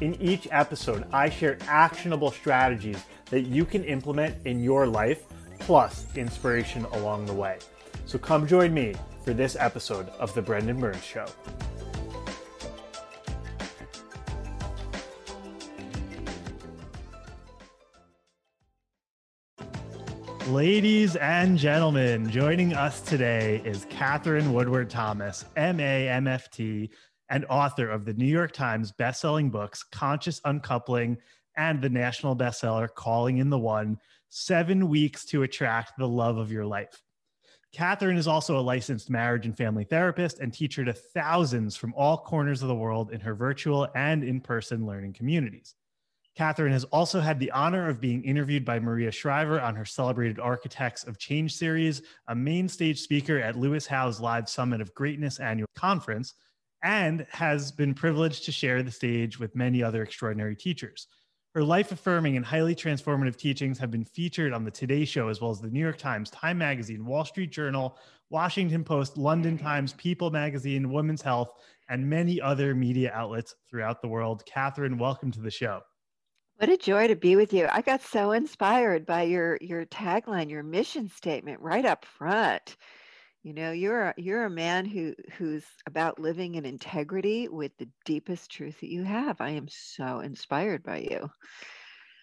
In each episode, I share actionable strategies that you can implement in your life, plus inspiration along the way. So come join me for this episode of The Brendan Burns Show. Ladies and gentlemen, joining us today is Katherine Woodward Thomas, MA, MFT, and author of the New York Times bestselling books Conscious Uncoupling and the national bestseller Calling in the One Seven Weeks to Attract the Love of Your Life. Katherine is also a licensed marriage and family therapist and teacher to thousands from all corners of the world in her virtual and in person learning communities. Katherine has also had the honor of being interviewed by Maria Shriver on her celebrated Architects of Change series, a main stage speaker at Lewis Howes Live Summit of Greatness annual conference, and has been privileged to share the stage with many other extraordinary teachers. Her life affirming and highly transformative teachings have been featured on the Today Show, as well as the New York Times, Time Magazine, Wall Street Journal, Washington Post, London Times, People Magazine, Women's Health, and many other media outlets throughout the world. Katherine, welcome to the show. What a joy to be with you. I got so inspired by your your tagline, your mission statement right up front. You know, you're a, you're a man who who's about living in integrity with the deepest truth that you have. I am so inspired by you.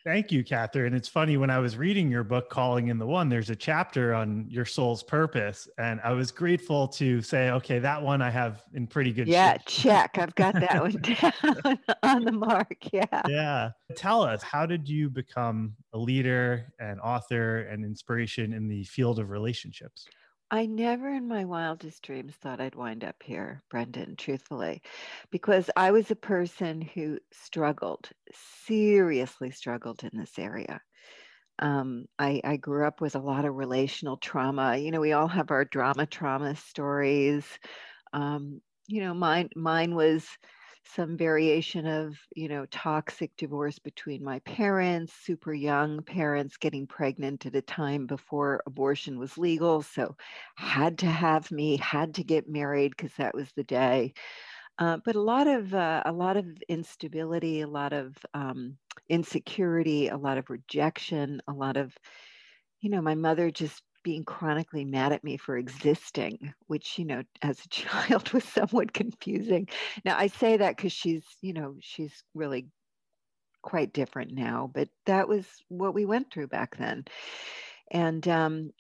Thank you, katherine It's funny when I was reading your book, Calling in the One, there's a chapter on your soul's purpose. And I was grateful to say, okay, that one I have in pretty good shape. Yeah, shape. check. I've got that one down on the mark. Yeah. Yeah. Tell us, how did you become a leader and author and inspiration in the field of relationships? I never in my wildest dreams thought I'd wind up here, Brendan, truthfully, because I was a person who struggled, seriously struggled in this area. Um, I, I grew up with a lot of relational trauma. You know, we all have our drama trauma stories. Um, you know, mine mine was some variation of you know toxic divorce between my parents super young parents getting pregnant at a time before abortion was legal so had to have me had to get married because that was the day. Uh, but a lot of uh, a lot of instability a lot of um, insecurity a lot of rejection a lot of you know my mother just being chronically mad at me for existing, which, you know, as a child was somewhat confusing. Now, I say that because she's, you know, she's really quite different now, but that was what we went through back then. And, um,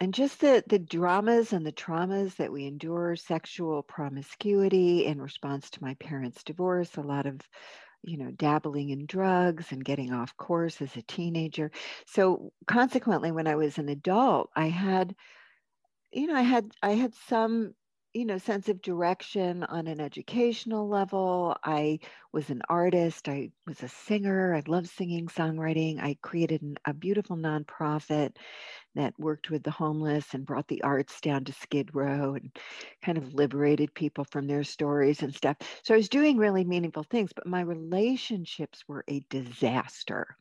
and just the, the dramas and the traumas that we endure sexual promiscuity in response to my parents' divorce, a lot of you know, dabbling in drugs and getting off course as a teenager. So consequently, when I was an adult, I had, you know, I had I had some you know sense of direction on an educational level i was an artist i was a singer i love singing songwriting i created an, a beautiful nonprofit that worked with the homeless and brought the arts down to skid row and kind of liberated people from their stories and stuff so i was doing really meaningful things but my relationships were a disaster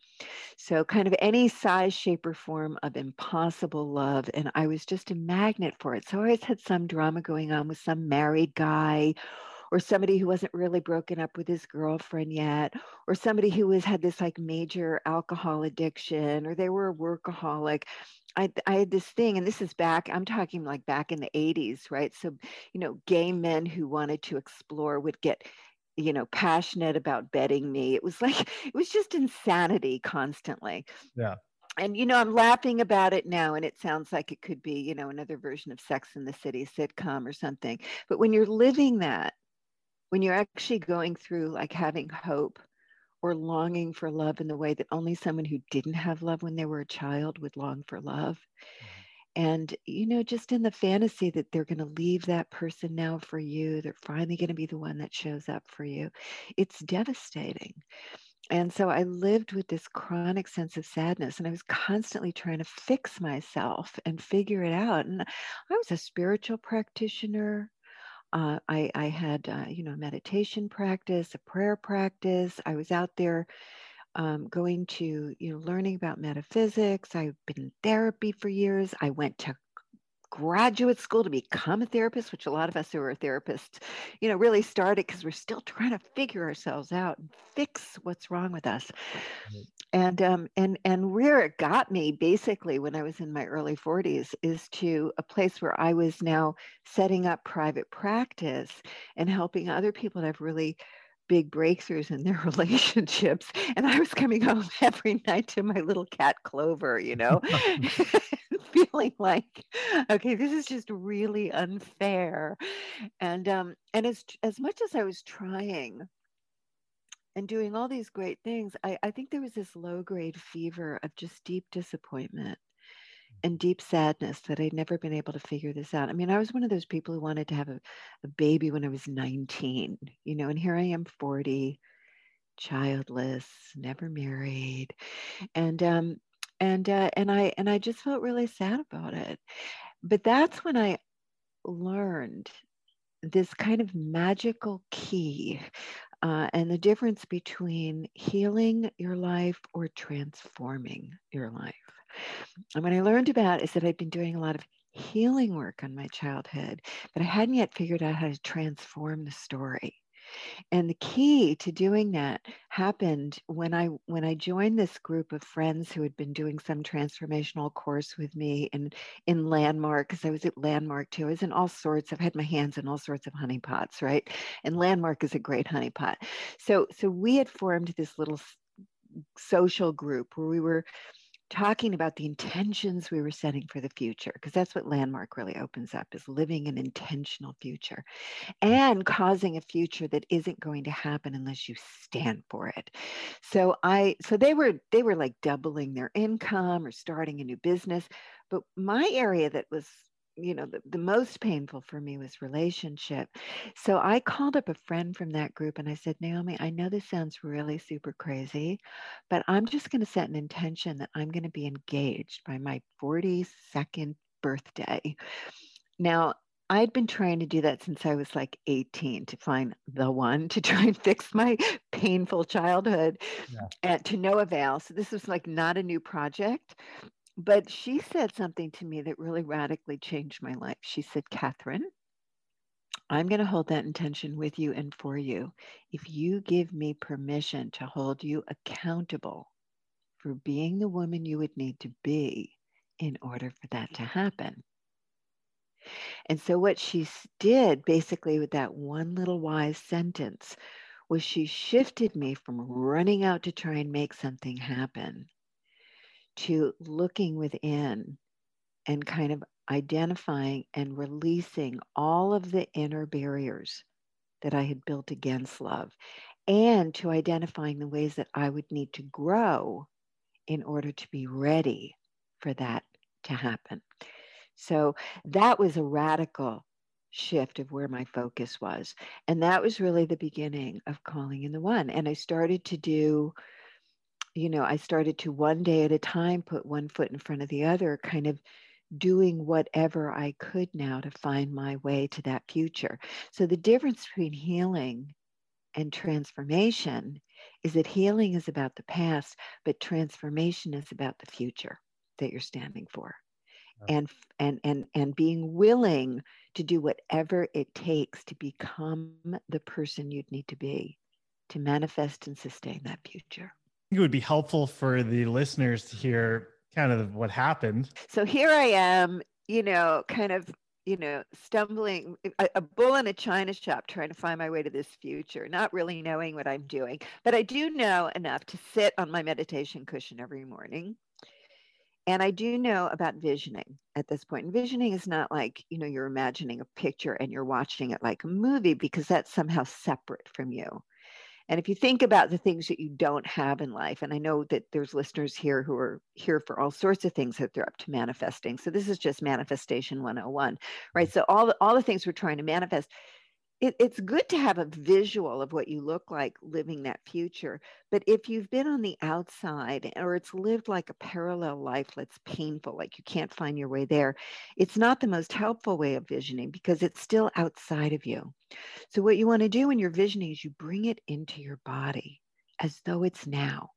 so, kind of any size, shape, or form of impossible love. And I was just a magnet for it. So, I always had some drama going on with some married guy or somebody who wasn't really broken up with his girlfriend yet, or somebody who has had this like major alcohol addiction, or they were a workaholic. I, I had this thing, and this is back, I'm talking like back in the 80s, right? So, you know, gay men who wanted to explore would get you know passionate about betting me it was like it was just insanity constantly yeah and you know i'm laughing about it now and it sounds like it could be you know another version of sex in the city sitcom or something but when you're living that when you're actually going through like having hope or longing for love in the way that only someone who didn't have love when they were a child would long for love mm-hmm and you know just in the fantasy that they're going to leave that person now for you they're finally going to be the one that shows up for you it's devastating and so I lived with this chronic sense of sadness, and I was constantly trying to fix myself and figure it out. And I was a spiritual practitioner. Uh, I, I, had, uh, you know, meditation practice, a prayer practice. I was out there um, going to, you know, learning about metaphysics. I've been in therapy for years. I went to graduate school to become a therapist, which a lot of us who are therapists, you know, really started because we're still trying to figure ourselves out and fix what's wrong with us. And um, and and where it got me basically when I was in my early 40s is to a place where I was now setting up private practice and helping other people to have really big breakthroughs in their relationships. And I was coming home every night to my little cat Clover, you know, feeling like, okay, this is just really unfair. And um, and as as much as I was trying and doing all these great things, I, I think there was this low grade fever of just deep disappointment and deep sadness that I'd never been able to figure this out. I mean, I was one of those people who wanted to have a, a baby when I was 19, you know, and here I am 40, childless, never married. And um and uh, and I and I just felt really sad about it. But that's when I learned this kind of magical key uh, and the difference between healing your life or transforming your life. And what I learned about is that I'd been doing a lot of healing work on my childhood, but I hadn't yet figured out how to transform the story. And the key to doing that happened when I when I joined this group of friends who had been doing some transformational course with me in in Landmark because I was at Landmark too. I was in all sorts. I've had my hands in all sorts of honeypots, right? And Landmark is a great honeypot. So so we had formed this little social group where we were talking about the intentions we were setting for the future because that's what landmark really opens up is living an intentional future mm. and causing a future that isn't going to happen unless you stand for it. So i so they were they were like doubling their income or starting a new business but my area that was you know the, the most painful for me was relationship so i called up a friend from that group and i said naomi i know this sounds really super crazy but i'm just going to set an intention that i'm going to be engaged by my 42nd birthday now I'd been trying to do that since I was like 18 to find the one to try and fix my painful childhood yeah. and to no avail. So this was like not a new project but she said something to me that really radically changed my life. She said, Katherine, I'm going to hold that intention with you and for you if you give me permission to hold you accountable for being the woman you would need to be in order for that to happen. And so, what she did basically with that one little wise sentence was she shifted me from running out to try and make something happen to looking within and kind of identifying and releasing all of the inner barriers that I had built against love and to identifying the ways that I would need to grow in order to be ready for that to happen. So that was a radical shift of where my focus was. And that was really the beginning of calling in the one. And I started to do you know, I started to one day at a time put one foot in front of the other, kind of doing whatever I could now to find my way to that future. So the difference between healing and transformation is that healing is about the past, but transformation is about the future that you're standing for. And and and and being willing to do whatever it takes to become the person you'd need to be to manifest and sustain that future it would be helpful for the listeners to hear kind of what happened. So here I am, you know, kind of, you know, stumbling a, a, bull in a china shop trying to find my way to this future, not really knowing what I'm doing. But I do know enough to sit on my meditation cushion every morning. And I do know about visioning at this point. And visioning is not like, you know, you're imagining a picture and you're watching it like a movie because that's somehow separate from you. And if you think about the things that you don't have in life, and I know that there's listeners here who are here for all sorts of things that they're up to manifesting. So this is just manifestation 101, right? Mm-hmm. So all the, all the things we're trying to manifest, it, it's good to have a visual of what you look like living that future. But if you've been on the outside or it's lived like a parallel life that's painful, like you can't find your way there, it's not the most helpful way of visioning because it's still outside of you. So, what you want to do when you're visioning is you bring it into your body as though it's now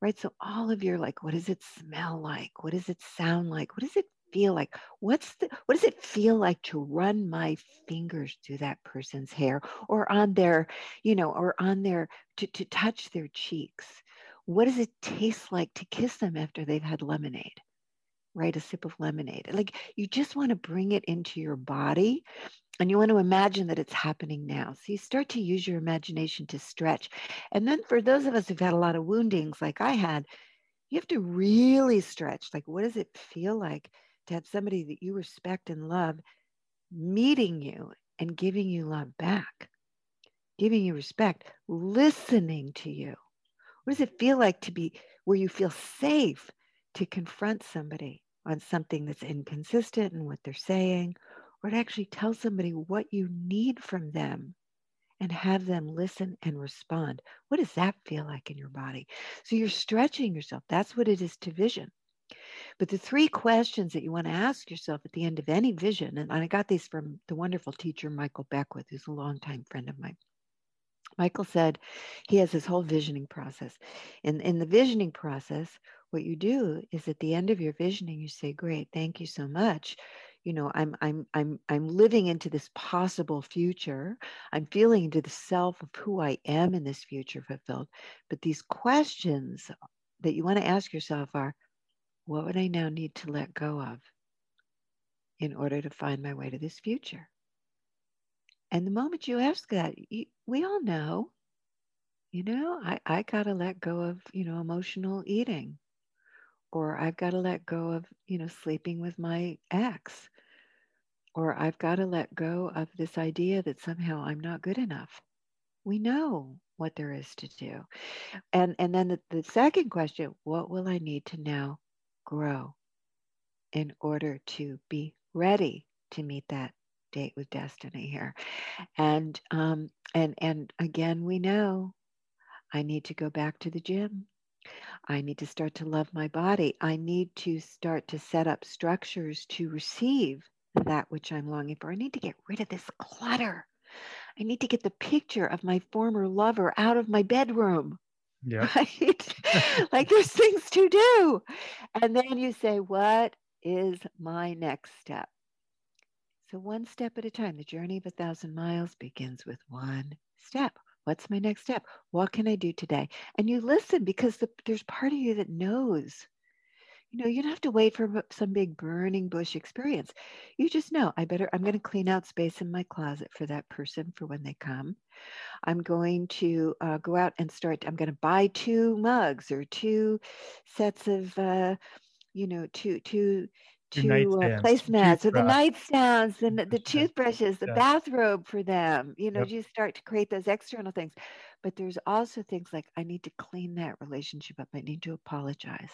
right? So all of your like, what does it smell like? What does it sound like? What does it feel like? What's the what does it feel like to run my fingers through that person's hair or on their, you know, or on their to, to touch their cheeks? What does it taste like to kiss them after they've had lemonade? Right, a sip of lemonade. Like you just want to bring it into your body and you want to imagine that it's happening now. So you start to use your imagination to stretch. And then for those of us who've had a lot of woundings like I had, you have to really stretch. Like, what does it feel like to have somebody that you respect and love meeting you and giving you love back, giving you respect, listening to you. What does it feel like to be where you feel safe to confront somebody on something that's inconsistent in what they're saying, or to actually tell somebody what you need from them and have them listen and respond? What does that feel like in your body? So you're stretching yourself. That's what it is to vision. But the three questions that you want to ask yourself at the end of any vision, and I got these from the wonderful teacher Michael Beckwith, who's a longtime friend of mine. Michael said he has his whole visioning process. In, in the visioning process, what you do is at the end of your visioning, you say, Great, thank you so much. You know, I'm I'm I'm I'm living into this possible future. I'm feeling into the self of who I am in this future fulfilled. But these questions that you want to ask yourself are what would I now need to let go of in order to find my way to this future? And the moment you ask that, you, we all know, you know, I, I got to let go of, you know, emotional eating, or I've got to let go of, you know, sleeping with my ex, or I've got to let go of this idea that somehow I'm not good enough. We know what there is to do. And, and then the, the second question, what will I need to now grow in order to be ready to meet that date with destiny here. And um and and again we know i need to go back to the gym. I need to start to love my body. I need to start to set up structures to receive that which i'm longing for. I need to get rid of this clutter. I need to get the picture of my former lover out of my bedroom yeah. Right? like there's things to do. And then you say, what is my next step? So one step at a time. The journey of a thousand miles begins with one step. What's my next step? What can I do today? And you listen because the, there's part of you that knows you know, you don't have to wait for some big burning bush experience. You just know, I better, I'm going to clean out space in my closet for that person for when they come. I'm going to uh, go out and start, I'm going to buy two mugs or two sets of, uh, you know, two, two, two uh, placemats or the nightstands, the, the toothbrushes, the yeah. bathrobe for them. You know, yep. you start to create those external things. But there's also things like I need to clean that relationship up. I need to apologize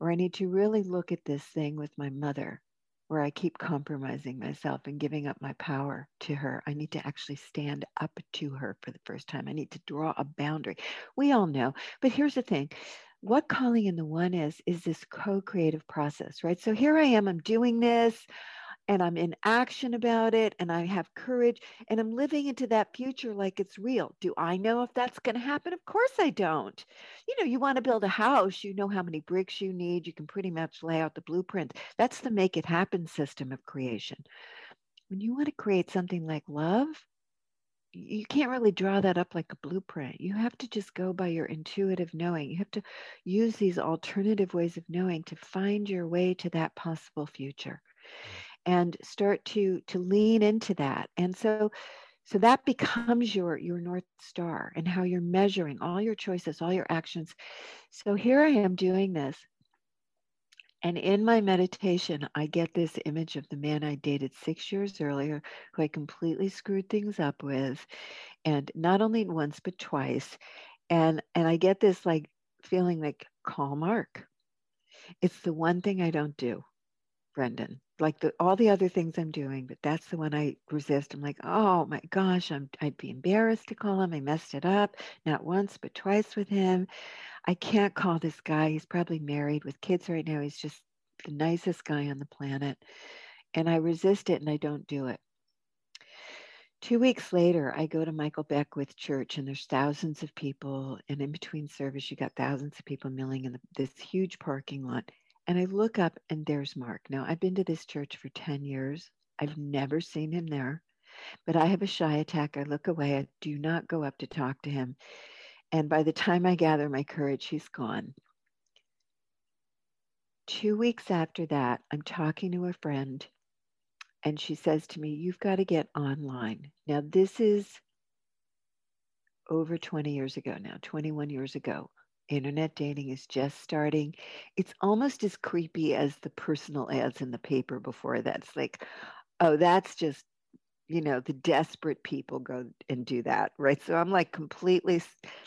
or I need to really look at this thing with my mother where I keep compromising myself and giving up my power to her. I need to actually stand up to her for the first time. I need to draw a boundary. We all know, but here's the thing what calling in the one is, is this co creative process, right? So here I am, I'm doing this and I'm in action about it and I have courage and I'm living into that future like it's real. Do I know if that's going to happen? Of course I don't. You know, you want to build a house, you know how many bricks you need, you can pretty much lay out the blueprint. That's the make it happen system of creation. When you want to create something like love, you can't really draw that up like a blueprint. You have to just go by your intuitive knowing. You have to use these alternative ways of knowing to find your way to that possible future. Mm. And start to to lean into that. And so so that becomes your your north star and how you're measuring all your choices all your actions. So here i am doing this and in my meditation i get this image of the man i dated six years earlier who i completely screwed things up with and not only once but twice. And and i get this like feeling like call mark. It's the one thing i don't do Brendan. Like the all the other things I'm doing, but that's the one I resist. I'm like, oh my gosh, I'm I'd be embarrassed to call him. I messed it up, not once but twice with him. I can't call this guy. He's probably married with kids right now. He's just the nicest guy on the planet. And I resist it and I don't do it. Two weeks later, I go to Michael Beckwith Church, and there's thousands of people. And in between service, you got thousands of people milling in the, this huge parking lot. And I look up, and there's Mark. Now, I've been to this church for 10 years. I've never seen him there, but I have a shy attack. I look away. I do not go up to talk to him. And by the time I gather my courage, he's gone. Two weeks after that, I'm talking to a friend and she says to me, You've got to get online. Now, this is over 20 years ago now, 21 years ago. Internet dating is just starting. It's almost as creepy as the personal ads in the paper before that. It's like, oh, that's just you know the desperate people go and do that right so i'm like completely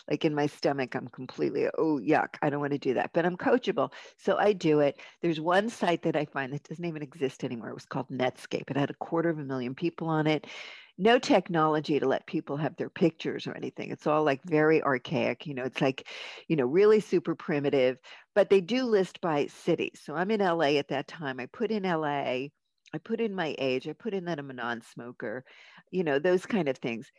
like in my stomach i'm completely oh yuck i don't want to do that but i'm coachable so i do it there's one site that i find that doesn't even exist anymore it was called netscape it had a quarter of a million people on it no technology to let people have their pictures or anything. It's all like very archaic you know it's like you know really super primitive but they do list by city. So i'm in la at that time. I put in la I put in my age, I put in that I'm a non smoker, you know, those kind of things.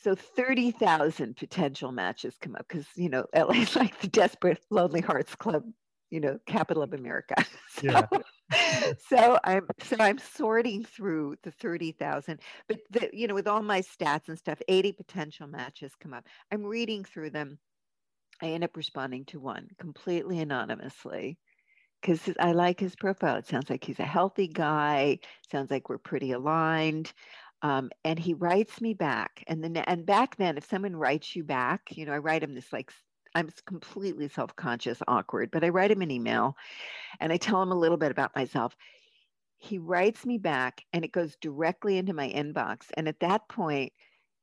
So 30,000 potential matches come up because, you know, LA is like the desperate Lonely Hearts Club, you know, capital of America. so, yeah. so I'm so I'm sorting through the 30,000, but the, you know, with all my stats and stuff, 80 potential matches come up. I'm reading through them. I end up responding to one completely anonymously because I like his profile. It sounds like he's a healthy guy. Sounds like we're pretty aligned. Um, and he writes me back. And then, and back then, if someone writes you back, you know, I write him this like I'm completely self conscious, awkward, but I write him an email, and I tell him a little bit about myself. He writes me back, and it goes directly into my inbox. And at that point,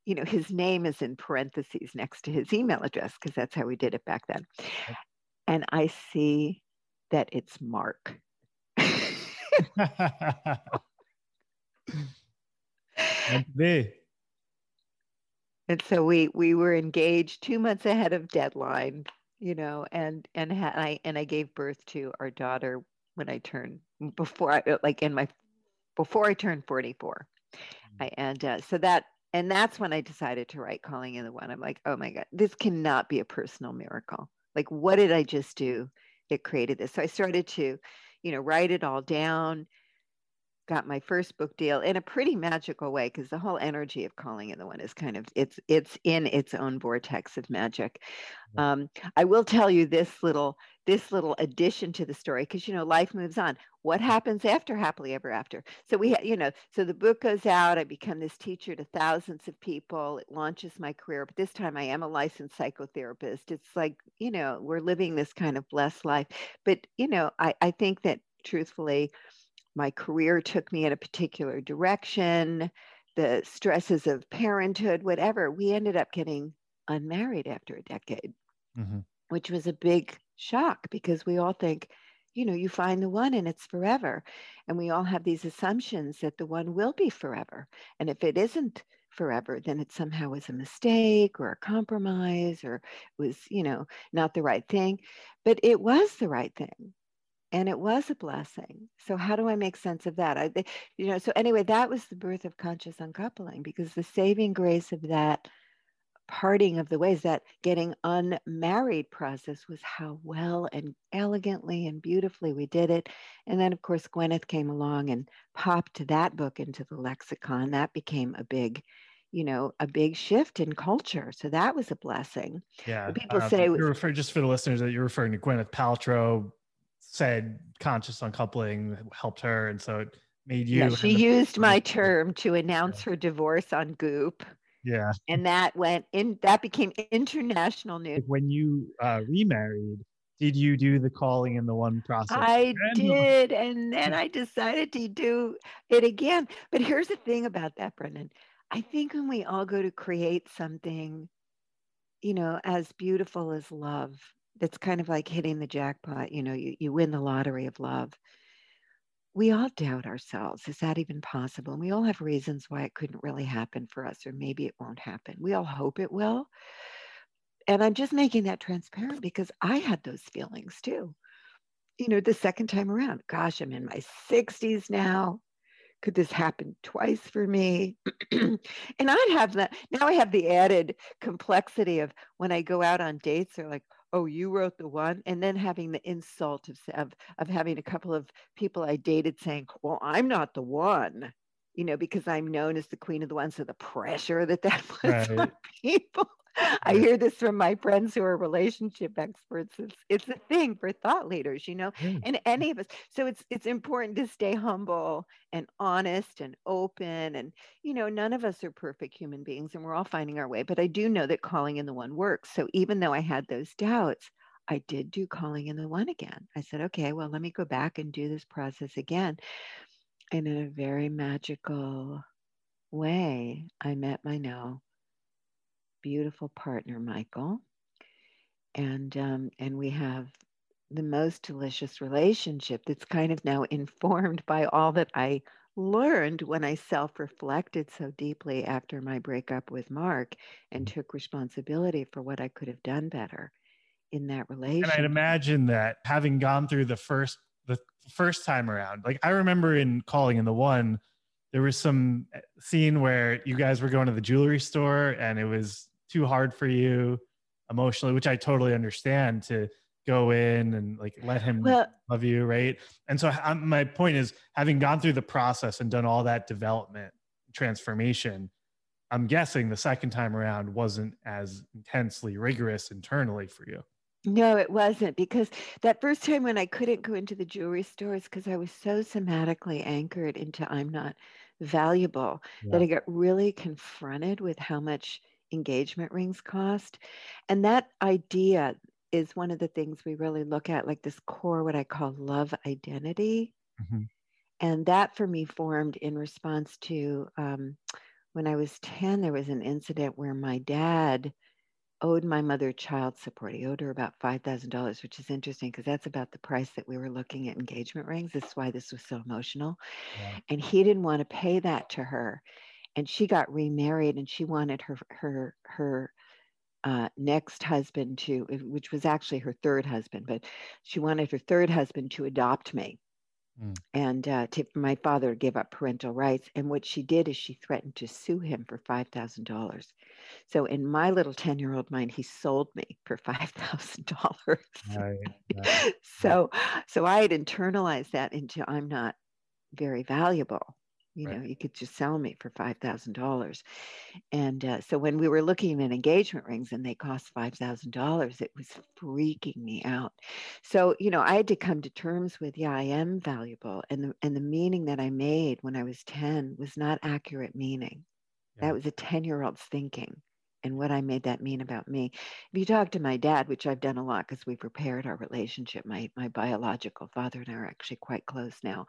you know, his name is in parentheses next to his email address because that's how we did it back then. And I see that it's Mark. me. And so we we were engaged two months ahead of deadline, you know, and and ha- I and I gave birth to our daughter when I turned before I like in my before I turned 44. Mm-hmm. I, and uh, so that and that's when I decided to write calling in the one. I'm like, oh my God, this cannot be a personal miracle. Like, what did I just do? that created this. So I started to, you know, write it all down, got my first book deal in a pretty magical way because the whole energy of calling in the one is kind of it's it's in its own vortex of magic. Um, i will tell you this little this little addition to the story because you know life moves on. What happens after happily ever after? So we you know so the book goes out i become this teacher to thousands of people it launches my career but this time i am a licensed psychotherapist. It's like you know we're living this kind of blessed life. But you know i, I think that truthfully my career took me in a particular direction, the stresses of parenthood, whatever, we ended up getting unmarried after a decade, mm-hmm. which was a big shock because we all think, you know, you find the one and it's forever. And we all have these assumptions that the one will be forever. And if it isn't forever, then it somehow was a mistake or a compromise or was, you know, not the right thing. But it was the right thing and it was a blessing. So how do i make sense of that? I you know so anyway that was the birth of conscious uncoupling because the saving grace of that parting of the ways that getting unmarried process was how well and elegantly and beautifully we did it. And then of course gwyneth came along and popped that book into the lexicon. That became a big you know a big shift in culture. So that was a blessing. Yeah people uh, say you're referring just for the listeners that you're referring to gwyneth paltrow said conscious uncoupling helped her, and so it made you. Yeah, she used my term to announce yeah. her divorce on Goop. Yeah, and that went in. That became international news. When you uh, remarried, did you do the calling in the one process? I did, and then I decided to do it again. But here's the thing about that, Brendan. I think when we all go to create something, you know, as beautiful as love, that's kind of like hitting the jackpot. You know, you, you win the lottery of love. we all doubt ourselves. Is that even possible? And we all have reasons why it couldn't really happen for us, or maybe it won't happen. We all hope it will. And I'm just making that transparent because I had those feelings too. You know, the second time around, gosh, I'm in my 60s now. Could this happen twice for me? and I'd have that. Now I have the added complexity of when I go out on dates, they're like, oh you wrote the one and then having the insult of, of of having a couple of people i dated saying well i'm not the one you know because i'm known as the queen of the one so the pressure that that puts right. on people I hear this from my friends who are relationship experts. It's it's a thing for thought leaders, you know, and any of us. So it's it's important to stay humble and honest and open. And you know, none of us are perfect human beings, and we're all finding our way. But I do know that calling in the one works. So even though I had those doubts, I did do calling in the one again. I said, okay, well, let me go back and do this process again. And in a very magical way, I met my now beautiful partner, Michael. And, um, and we have the most delicious relationship that's kind of now informed by all that I learned when I self reflected so deeply after my breakup with Mark and took responsibility for what I could have done better in that relationship. And I'd imagine that having gone through the first the first time around, like I remember in calling in the one, there was some eh, scene where you guys were going to the jewelry store and it was too hard for you emotionally, which I totally understand to go in and like let him well, love you, right? And so I'm, my point is, having gone through the process and done all that development transformation, I'm guessing the second time around wasn't as intensely rigorous internally for you. No, it wasn't because that first time when I couldn't go into the jewelry stores because I was so somatically anchored into I'm not valuable yeah. that I got really confronted with how much engagement rings cost. And that idea is one of the things we really look at, like this core, what I call love identity. Mm-hmm. And that for me formed in response to um, when I was 10, there was an incident where my dad owed my mother child support. He owed her about $5,000, which is interesting because that's about the price that we were looking at engagement rings. That's why this was so emotional. Yeah. And he didn't want to pay that to her and she got remarried and she wanted her her her uh, next husband to which was actually her third husband but she wanted her third husband to adopt me mm. and uh, to, my father to give up parental rights and what she did is she threatened to sue him for $5000 so in my little 10 year old mind he sold me for $5000 right, right. so so i had internalized that into i'm not very valuable you right. know you could just sell me for $5000 and uh, so when we were looking at engagement rings and they cost $5000 it was freaking me out so you know i had to come to terms with yeah i am valuable and the, and the meaning that i made when i was 10 was not accurate meaning yeah. that was a 10 year old's thinking and what I made that mean about me. If you talk to my dad, which I've done a lot because we've repaired our relationship, my my biological father and I are actually quite close now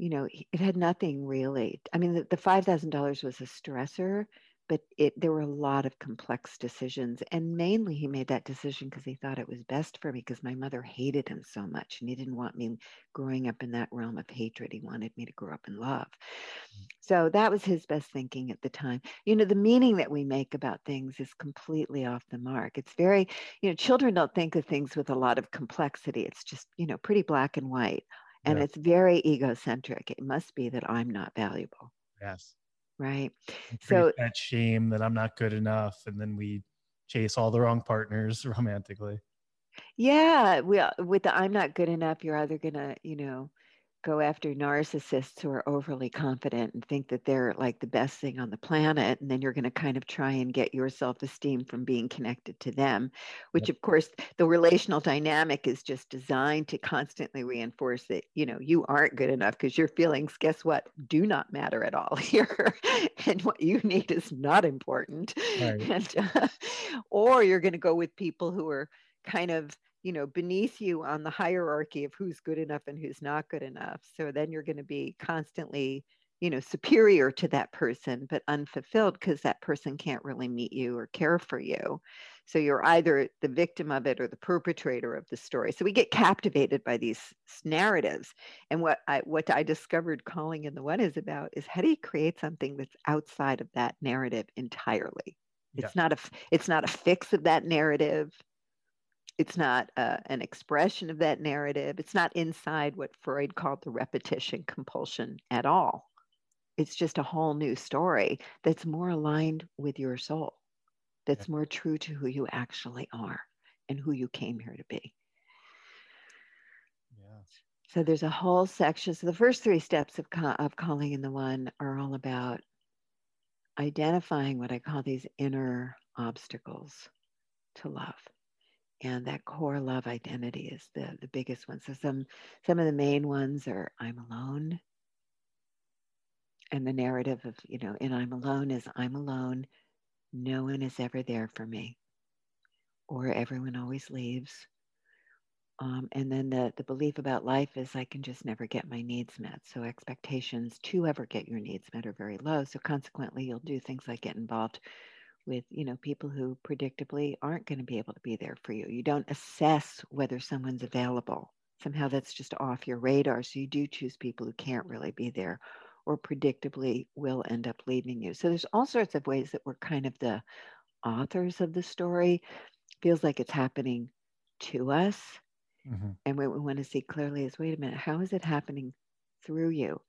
you know, it had nothing really. I mean, the, the $5,000 was a stressor, but it there were a lot of complex decisions. And mainly he made that decision because he thought it was best for me because my mother hated him so much and he didn't want me growing up in that realm of hatred. He wanted me to grow up in love. Mm. So that was his best thinking at the time. You know, the meaning that we make about things is completely off the mark. It's very, you know, children don't think of things with a lot of complexity. It's just, you know, pretty black and white and yeah. it's very egocentric. It must be that i'm not valuable. Yes. Right? So that shame that i'm not good enough and then we chase all the wrong partners romantically. Yeah we uh, with the i'm not good enough you're either gonna you know go after narcissists who are overly confident and think that they're like the best thing on the planet and then you're going to kind of try and get your self-esteem from being connected to them which yep. of course the relational dynamic is just designed to constantly reinforce that you know you aren't good enough because your feelings guess what do not matter at all here and what you need is not important right. and, uh, or you're going to go with people who are kind of you know beneath you on the hierarchy of who's good enough and who's not good enough so then you're going to be constantly you know superior to that person but unfulfilled because that person can't really meet you or care for you So you're either the victim of it or the perpetrator of the story. So we get captivated by these narratives. And what I what I discovered calling in the one is about is how do you create something that's outside of that narrative entirely? It's yeah. not a it's not a fix of that narrative. It's not uh, an expression of that narrative. It's not inside what Freud called the repetition compulsion at all. It's just a whole new story that's more aligned with your soul that's more true to who you actually are and who you came here to be. Yes. So there's a whole section. So the first three steps of, of calling in the one are all about identifying what I call these inner obstacles to love. And that core love identity is the, the biggest one. So some some of the main ones are I'm alone. And the narrative of, you know, and I'm alone is I'm alone no one is ever there for me, or everyone always leaves. Um, and then the, the belief about life is I can just never get my needs met. So expectations to ever get your needs met are very low. So consequently, you'll do things like get involved with you know people who predictably aren't going to be able to be there for you. You don't assess whether someone's available. Somehow that's just off your radar. So you do choose people who can't really be there or predictably will end up leaving you. So there's all sorts of ways that we're kind of the authors of the story. Feels like it's happening to us. Mm-hmm. And what we want to see clearly is wait a minute, how is it happening through you?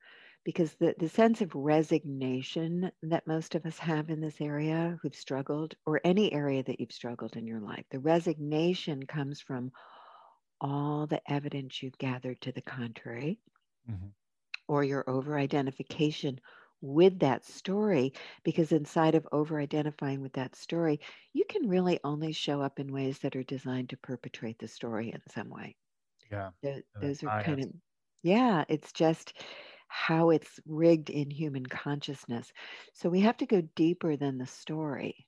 Because the, the sense of resignation that most of us have in this area who've struggled, or any area that you've struggled in your life, the resignation comes from all the evidence you've gathered to the contrary. Mm-hmm. or your over identification with that story because inside of over identifying with that story you can really only show up in ways that are designed to perpetrate the story in some way. Yeah. Those are kind of yeah it's just how it's rigged in human consciousness so we have to go deeper than the story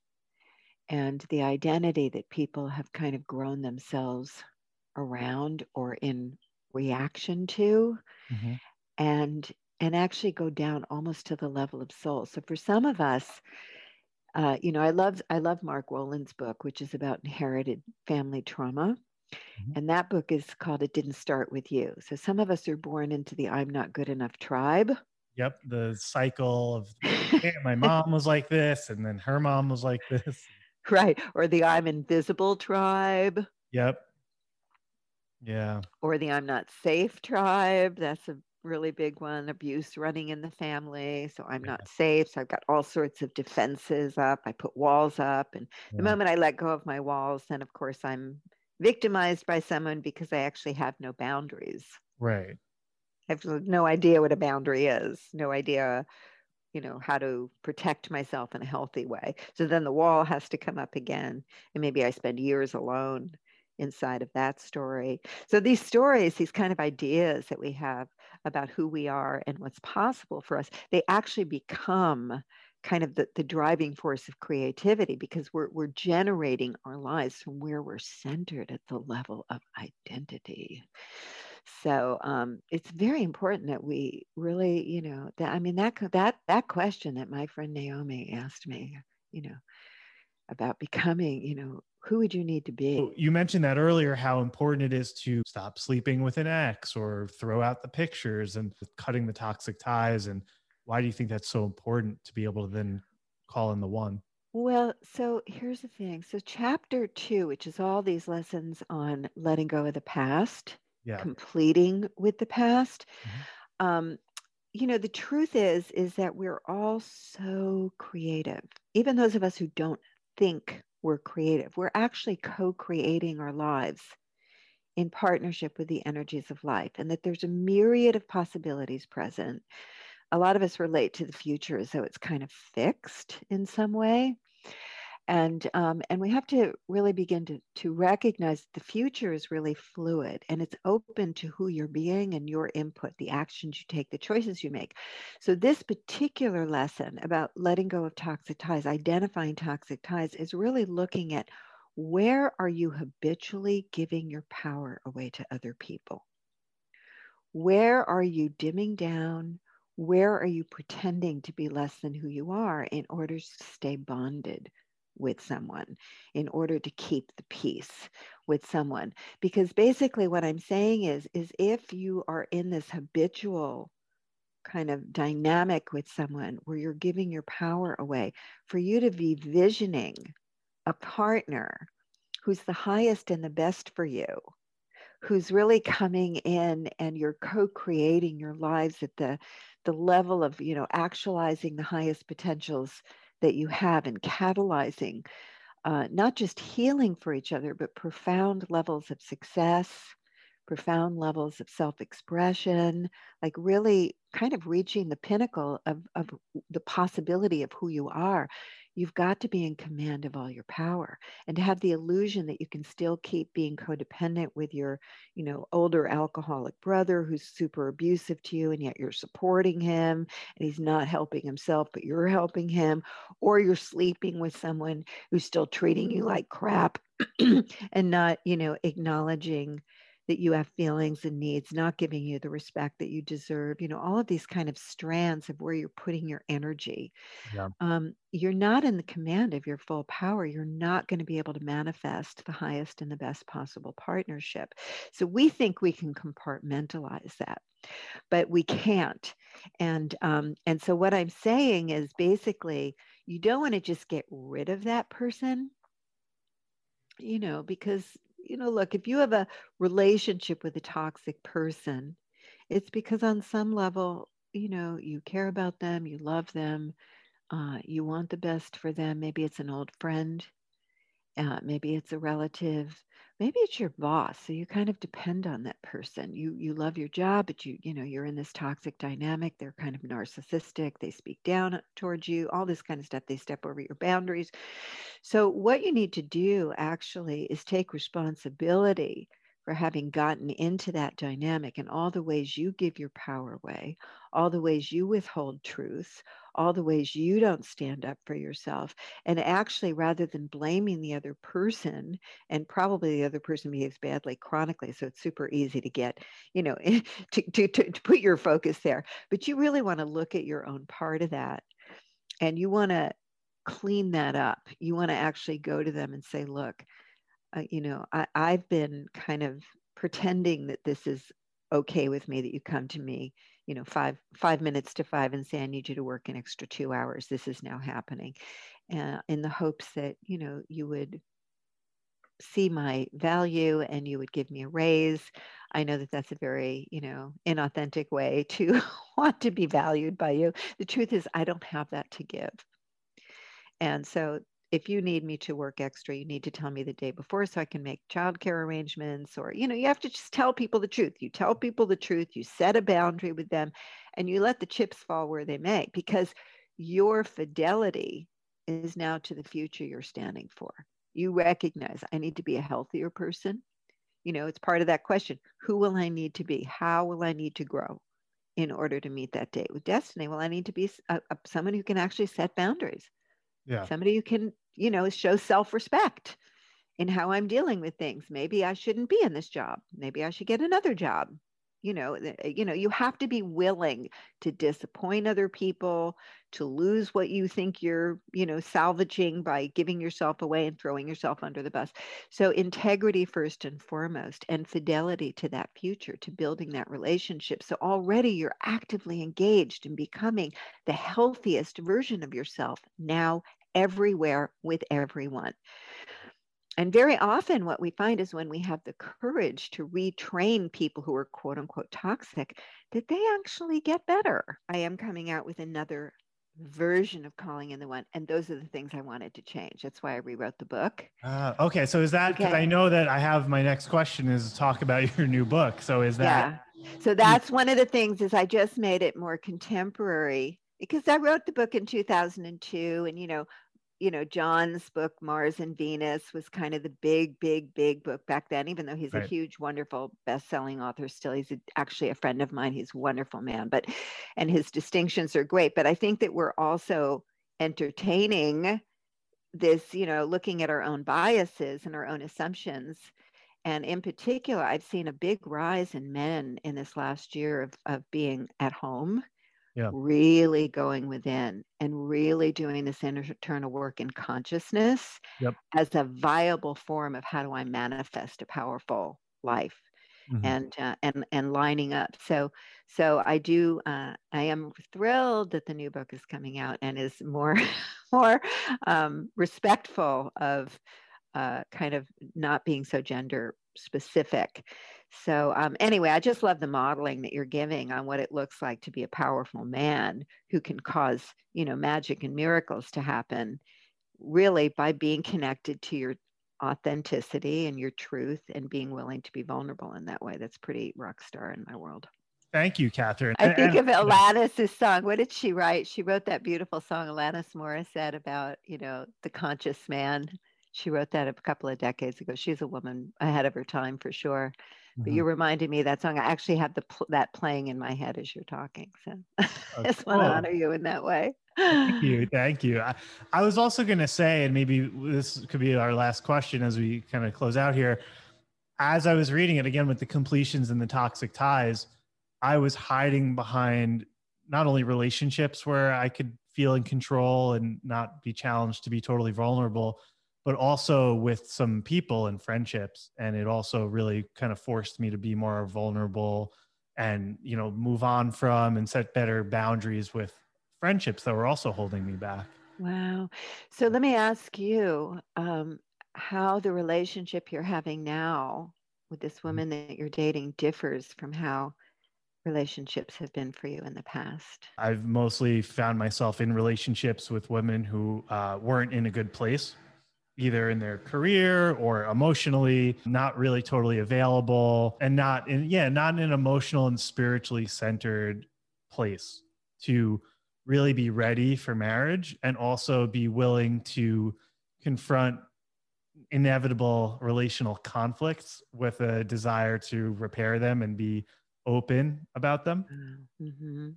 and the identity that people have kind of grown themselves around or in reaction to mm-hmm and and actually go down almost to the level of soul. So for some of us, uh, you know, I love I love Mark Wolynn's book, which is about inherited family trauma. Mm-hmm. And that book is called It Didn't Start With You. So some of us are born into the I'm not good enough tribe. Yep. The cycle of hey, my mom was like this, and then her mom was like this. Right. Or the I'm invisible tribe. Yep. Yeah. Or the I'm not safe tribe. That's a really big one abuse running in the family so i'm yeah. not safe so i've got all sorts of defenses up i put walls up and yeah. the moment i let go of my walls then of course i'm victimized by someone because i actually have no boundaries. Right. I have no idea what a boundary is no idea you know how to protect myself in a healthy way. So then the wall has to come up again and maybe i spend years alone inside of that story. So these stories, these kind of ideas that we have about who we are and what's possible for us, they actually become kind of the, the driving force of creativity because we're, we're generating our lives from where we're centered at the level of identity. So um, it's very important that we really, you know, that I mean that that that question that my friend Naomi asked me, you know, about becoming, you know, who would you need to be? You mentioned that earlier, how important it is to stop sleeping with an ex or throw out the pictures and cutting the toxic ties. And why do you think that's so important to be able to then call in the one? Well, so here's the thing. So, chapter two, which is all these lessons on letting go of the past, yeah. completing with the past. Mm-hmm. Um, you know, the truth is, is that we're all so creative. Even those of us who don't think we're creative. We're actually co creating our lives in partnership with the energies of life, and that there's a myriad of possibilities present. A lot of us relate to the future as though it's kind of fixed in some way. And um, and we have to really begin to to recognize the future is really fluid and it's open to who you're being and your input the actions you take the choices you make. So this particular lesson about letting go of toxic ties identifying toxic ties is really looking at where are you habitually giving your power away to other people? Where are you dimming down where are you pretending to be less than who you are in order to stay bonded with someone in order to keep the peace with someone? Because basically what i'm saying is is if you are in this habitual kind of dynamic with someone where you're giving your power away for you to be visioning a partner who's the highest and the best for you who's really coming in and you're co-creating your lives at the the level of you know actualizing the highest potentials that you have and catalyzing uh, not just healing for each other but profound levels of success profound levels of self-expression like really kind of reaching the pinnacle of, of the possibility of who you are You've got to be in command of all your power and to have the illusion that you can still keep being codependent with your, you know, older alcoholic brother who's super abusive to you and yet you're supporting him and he's not helping himself, but you're helping him, or you're sleeping with someone who's still treating you like crap and not, you know, acknowledging that you have feelings and needs, not giving you the respect that you deserve, you know, all of these kind of strands of where you're putting your energy. Yeah. Um, you're not in the command of your full power. You're not going to be able to manifest the highest and the best possible partnership. So we think we can compartmentalize that, but we can't. And um, and so what I'm saying is basically you don't want to just get rid of that person you know because you know, look, if you have a relationship with a toxic person, it's because on some level, you know, you care about them, you love them, uh, you want the best for them. Maybe it's an old friend, uh, maybe it's a relative, maybe it's your boss so you kind of depend on that person. You you love your job but you you know you're in this toxic dynamic they're kind of narcissistic they speak down towards you all this kind of stuff they step over your boundaries. So what you need to do actually is take responsibility for having gotten into that dynamic and all the ways you give your power away, all the ways you withhold truth, all the ways you don't stand up for yourself. And actually, rather than blaming the other person, and probably the other person behaves badly chronically, so it's super easy to get, you know, to, to, to, to put your focus there. But you really want to look at your own part of that. And you want to clean that up. You want to actually go to them and say, look, uh, you know, I, I've been kind of pretending that this is okay with me that you come to me you know five five minutes to five and say i need you to work an extra two hours. This is now happening. Uh, in the hopes that you know you would see my value and you would give me a raise. I know that that's a very you know inauthentic way to want to be valued by you. The truth is i don't have that to give. And so if you need me to work extra, you need to tell me the day before so I can make childcare arrangements. Or, you know, you have to just tell people the truth. You tell people the truth, you set a boundary with them, and you let the chips fall where they may, because your fidelity is now to the future you're standing for. You recognize I need to be a healthier person. You know, it's part of that question who will I need to be? How will I need to grow? in order to meet that date with destiny well i need to be a, a, someone who can actually set boundaries yeah. somebody who can you know, show self respect in how I'm dealing with things. Maybe I shouldn't be in this job. Maybe I should get another job. You know, uh, you know, you have to be willing to disappoint other people, to lose what you think you're, you know, salvaging by giving yourself away and throwing yourself under the bus. So integrity first and foremost, and fidelity to that future, to building that relationship. So already you're actively engaged in becoming the healthiest version of yourself now everywhere with everyone. And very often, what we find is when we have the courage to retrain people who are quote unquote toxic, that they actually get better. I am coming out with another version of calling in the one and those are the things i wanted to change that's why i rewrote the book uh, okay so is that because okay. i know that i have my next question is talk about your new book so is that yeah so that's one of the things is i just made it more contemporary because i wrote the book in 2002 and you know you know, John's book, Mars and Venus, was kind of the big, big, big book back then, even though he's right. a huge, wonderful best selling author still. He's a, actually a friend of mine. He's a wonderful man, but, and his distinctions are great. But I think that we're also entertaining this, you know, looking at our own biases and our own assumptions. And in particular, I've seen a big rise in men in this last year of, of being at home Yeah. really going within and really doing this internal work in consciousness Yep. as a viable form of how do I manifest a powerful life Mhm. and uh, and and lining up. So so I do uh, I am thrilled that the new book is coming out and is more more um, respectful of uh, kind of not being so gender specific. So um, anyway, I just love the modeling that you're giving on what it looks like to be a powerful man who can cause you know magic and miracles to happen, really by being connected to your authenticity and your truth and being willing to be vulnerable in that way. That's pretty rock star in my world. Thank you, Katherine. I think and- of Alanis' song. What did she write? She wrote that beautiful song Alanis Morissette about, you know, the conscious man. She wrote that a couple of decades ago. She's a woman ahead of her time for sure. But Mhm. you reminded me of that song. I actually have the pl- that playing in my head as you're talking. So I just want to honor you in that way. Thank you. Thank you. I, I was also going to say, and maybe this could be our last question as we kind of close out here. As I was reading it again with the completions and the toxic ties, I was hiding behind not only relationships where I could feel in control and not be challenged to be totally vulnerable, but also with some people and friendships. And it also really kind of forced me to be more vulnerable and, you know, move on from and set better boundaries with friendships that were also holding me back. Wow. So let me ask you um, how the relationship you're having now with Mm-hmm. this woman that you're dating differs from how relationships have been for you in the past. I've mostly found myself in relationships with women who uh, weren't in a good place, either in their career or emotionally, not really totally available, and not in, yeah, not in an emotional and spiritually centered place to really be ready for marriage and also be willing to confront inevitable relational conflicts with a desire to repair them and be open about them. Hmm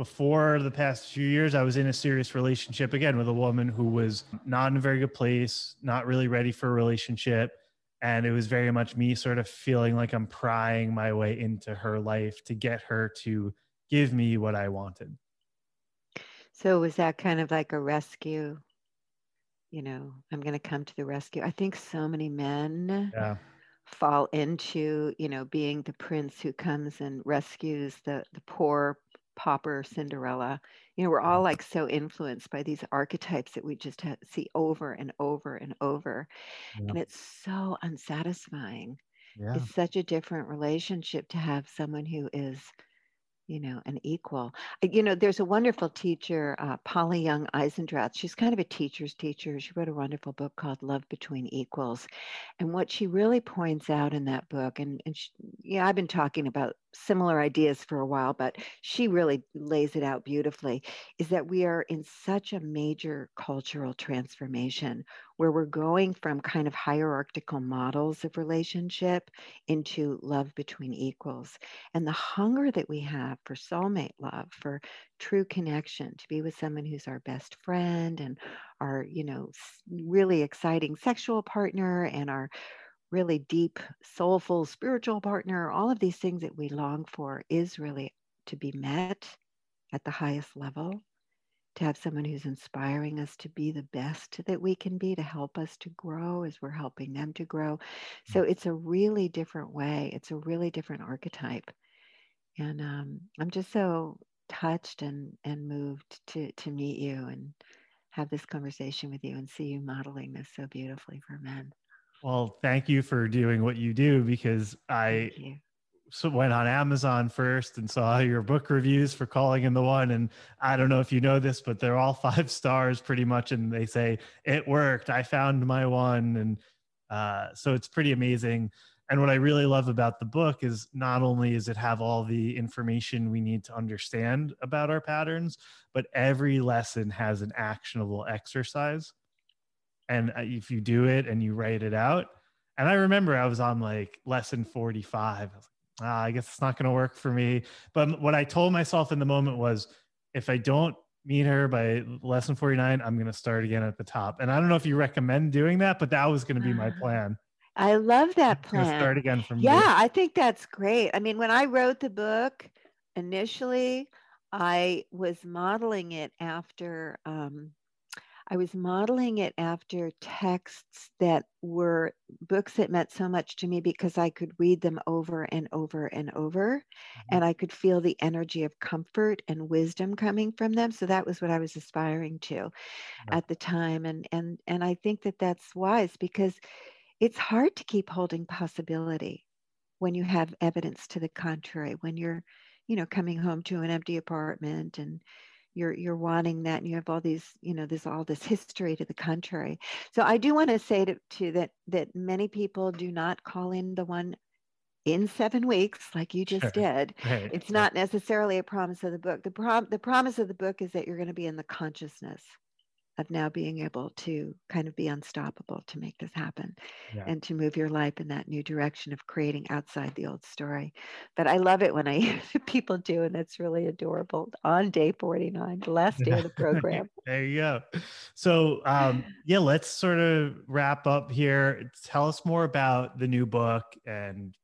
before the past few years, I was in a serious relationship again with a woman who was not in a very good place, not really ready for a relationship. And it was very much me sort of feeling like I'm prying my way into her life to get her to give me what I wanted. So was that kind of like a rescue? You know, I'm going to come to the rescue. I think so many men Yeah. fall into, you know, being the prince who comes and rescues the the poor pauper Cinderella. You know, we're all like so influenced by these archetypes that we just ha- see over and over and over. Yeah. And it's so unsatisfying. Yeah. It's such a different relationship to have someone who is, you know, an equal. Uh, You know, there's a wonderful teacher, uh, Polly Young Eisendrath. She's kind of a teacher's teacher. She wrote a wonderful book called Love Between Equals. And what she really points out in that book, and, and she, yeah, I've been talking about similar ideas for a while, but she really lays it out beautifully, is that we are in such a major cultural transformation where we're going from kind of hierarchical models of relationship into love between equals. And the hunger that we have for soulmate love, for true connection, to be with someone who's our best friend and our, you know, really exciting sexual partner and our really deep, soulful spiritual partner, all of these things that we long for is really to be met at the highest level, to have someone who's inspiring us to be the best that we can be, to help us to grow as we're helping them to grow. So it's a really different way, it's a really different archetype. And um, I'm just so touched and, and moved to, to meet you and have this conversation with you and see you modeling this so beautifully for men. Well, thank you for doing what you do because I so went on Amazon first and saw your book reviews for calling in the one. And I don't know if you know this, but they're all five stars pretty much. And they say, it worked. I found my one. And uh, so it's pretty amazing. And what I really love about the book is not only does it have all the information we need to understand about our patterns, but every lesson has an actionable exercise. And uh, if you do it and you write it out, and I remember I was on like lesson 45. I was like, ah, I guess it's not going to work for me. But what I told myself in the moment was if I don't meet her by lesson 49, I'm going to start again at the top. And I don't know if you recommend doing that, but that was going to be my plan. I love that plan. start again from Yeah, there. I think that's great. I mean, when I wrote the book initially, I was modeling it after um, I was modeling it after texts that were books that meant so much to me because I could read them over and over and over mm-hmm. and I could feel the energy of comfort and wisdom coming from them so that was what I was aspiring to at the time and and and I think that that's wise because it's hard to keep holding possibility when you have evidence to the contrary when you're you know coming home to an empty apartment and you're you're wanting that and you have all these you know there's all this history to the contrary. So i do want to say to, to that that many people do not call in the one in seven weeks like you just sure. did. Right. it's not necessarily a promise of the book. The prom the promise of the book is that you're going to be in the consciousness of now being able to kind of be unstoppable to make this happen yeah. and to move your life in that new direction of creating outside the old story. But I love it when I hear people do, and that's really adorable on day 49, the last day of the program. there you go. So, um, yeah, let's sort of wrap up here. Tell us more about the new book and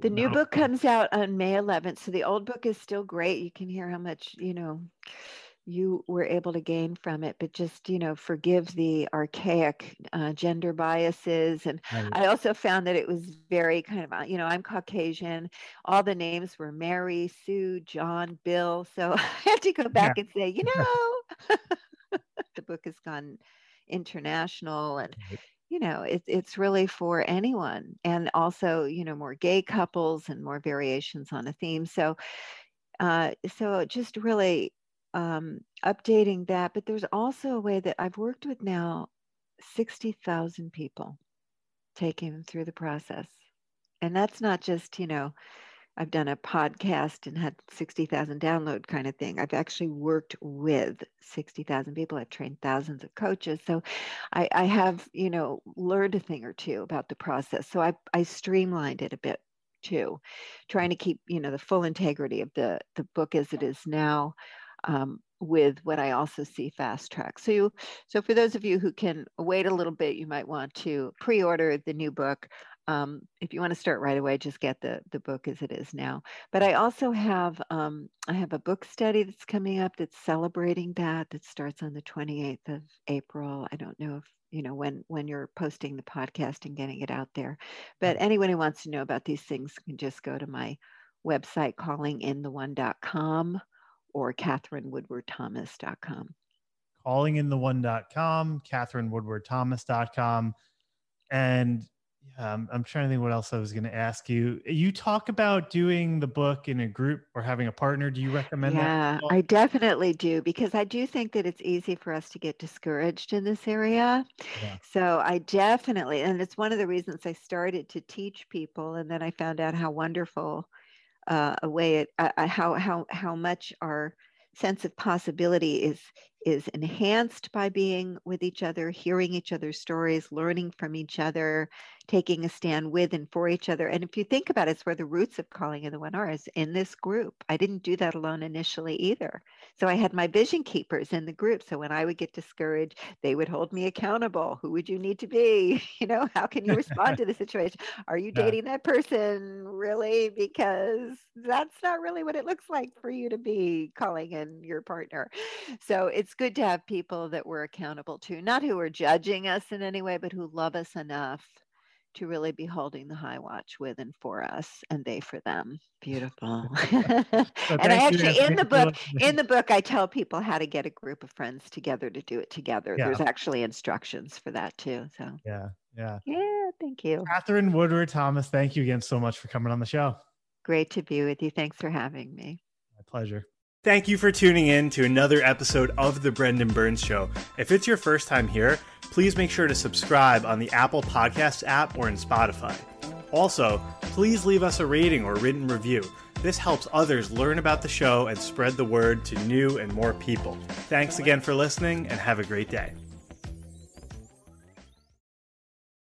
the new book comes out on May 11th. So the old book is still great. You can hear how much, you know, you were able to gain from it but just you know forgive the archaic uh, gender biases. And right. i also found that it was very kind of uh, you know i'm caucasian. All the names were mary sue john bill. So i had to go back yeah. and say you know the book has gone international. And you know it, it's really for anyone. And also you know more gay couples and more variations on a theme. So uh, so just really um, updating that. But there's also a way that I've worked with now 60,000 people, taking them through the process. And that's not just, you know, I've done a podcast and had 60,000 download kind of thing. I've actually worked with 60,000 people. I've trained thousands of coaches. So I, I, have, you know, learned a thing or two about the process. So I, I streamlined it a bit too, trying to keep, you know, the full integrity of the, the book as it is now um, with what I also see fast track. So, you, so for those of you who can wait a little bit, you might want to pre-order the new book. Um, if you want to start right away, just get the the book as it is now. But I also have um, I have a book study that's coming up that's celebrating that. That starts on the 28th of April. I don't know if you know when when you're posting the podcast and getting it out there. But mm. anyone who wants to know about these things can just go to my website callingintheone.com or KatherineWoodwardThomas.com. Callingintheone.com, KatherineWoodwardThomas.com. And um, I'm trying to think what else I was going to ask you. You talk about doing the book in a group or having a partner. Do you recommend yeah, that? Yeah, I definitely do because I do think that it's easy for us to get discouraged in this area. Yeah. So I definitely, and it's one of the reasons I started to teach people. And then I found out how wonderful uh, a way it, uh, uh, how how how much our sense of possibility is is enhanced by being with each other, hearing each other's stories, learning from each other, taking a stand with and for each other. And if you think about it, it's where the roots of calling in the one are is in this group. I didn't do that alone initially either. So I had my vision keepers in the group. So when I would get discouraged, they would hold me accountable. Who would you need to be? You know, how can you respond to the situation? Are you dating that person really? Because that's not really what it looks like for you to be calling in your partner. So it's good to have people that we're accountable to, not who are judging us in any way, but who love us enough to really be holding the high watch with and for us and they for them. Beautiful. And i actually in the book in the book i tell people how to get a group of friends together to do it together. Yeah. there's actually instructions for that too so. Yeah yeah. Yeah thank you. Katherine woodward thomas thank you again so much for coming on the show. Great to be with you. Thanks for having me. My pleasure Thank you for tuning in to another episode of The Brendan Burns Show. If it's your first time here, please make sure to subscribe on the Apple Podcasts app or in Spotify. Also, please leave us a rating or written review. This helps others learn about the show and spread the word to new and more people. Thanks again for listening and have a great day.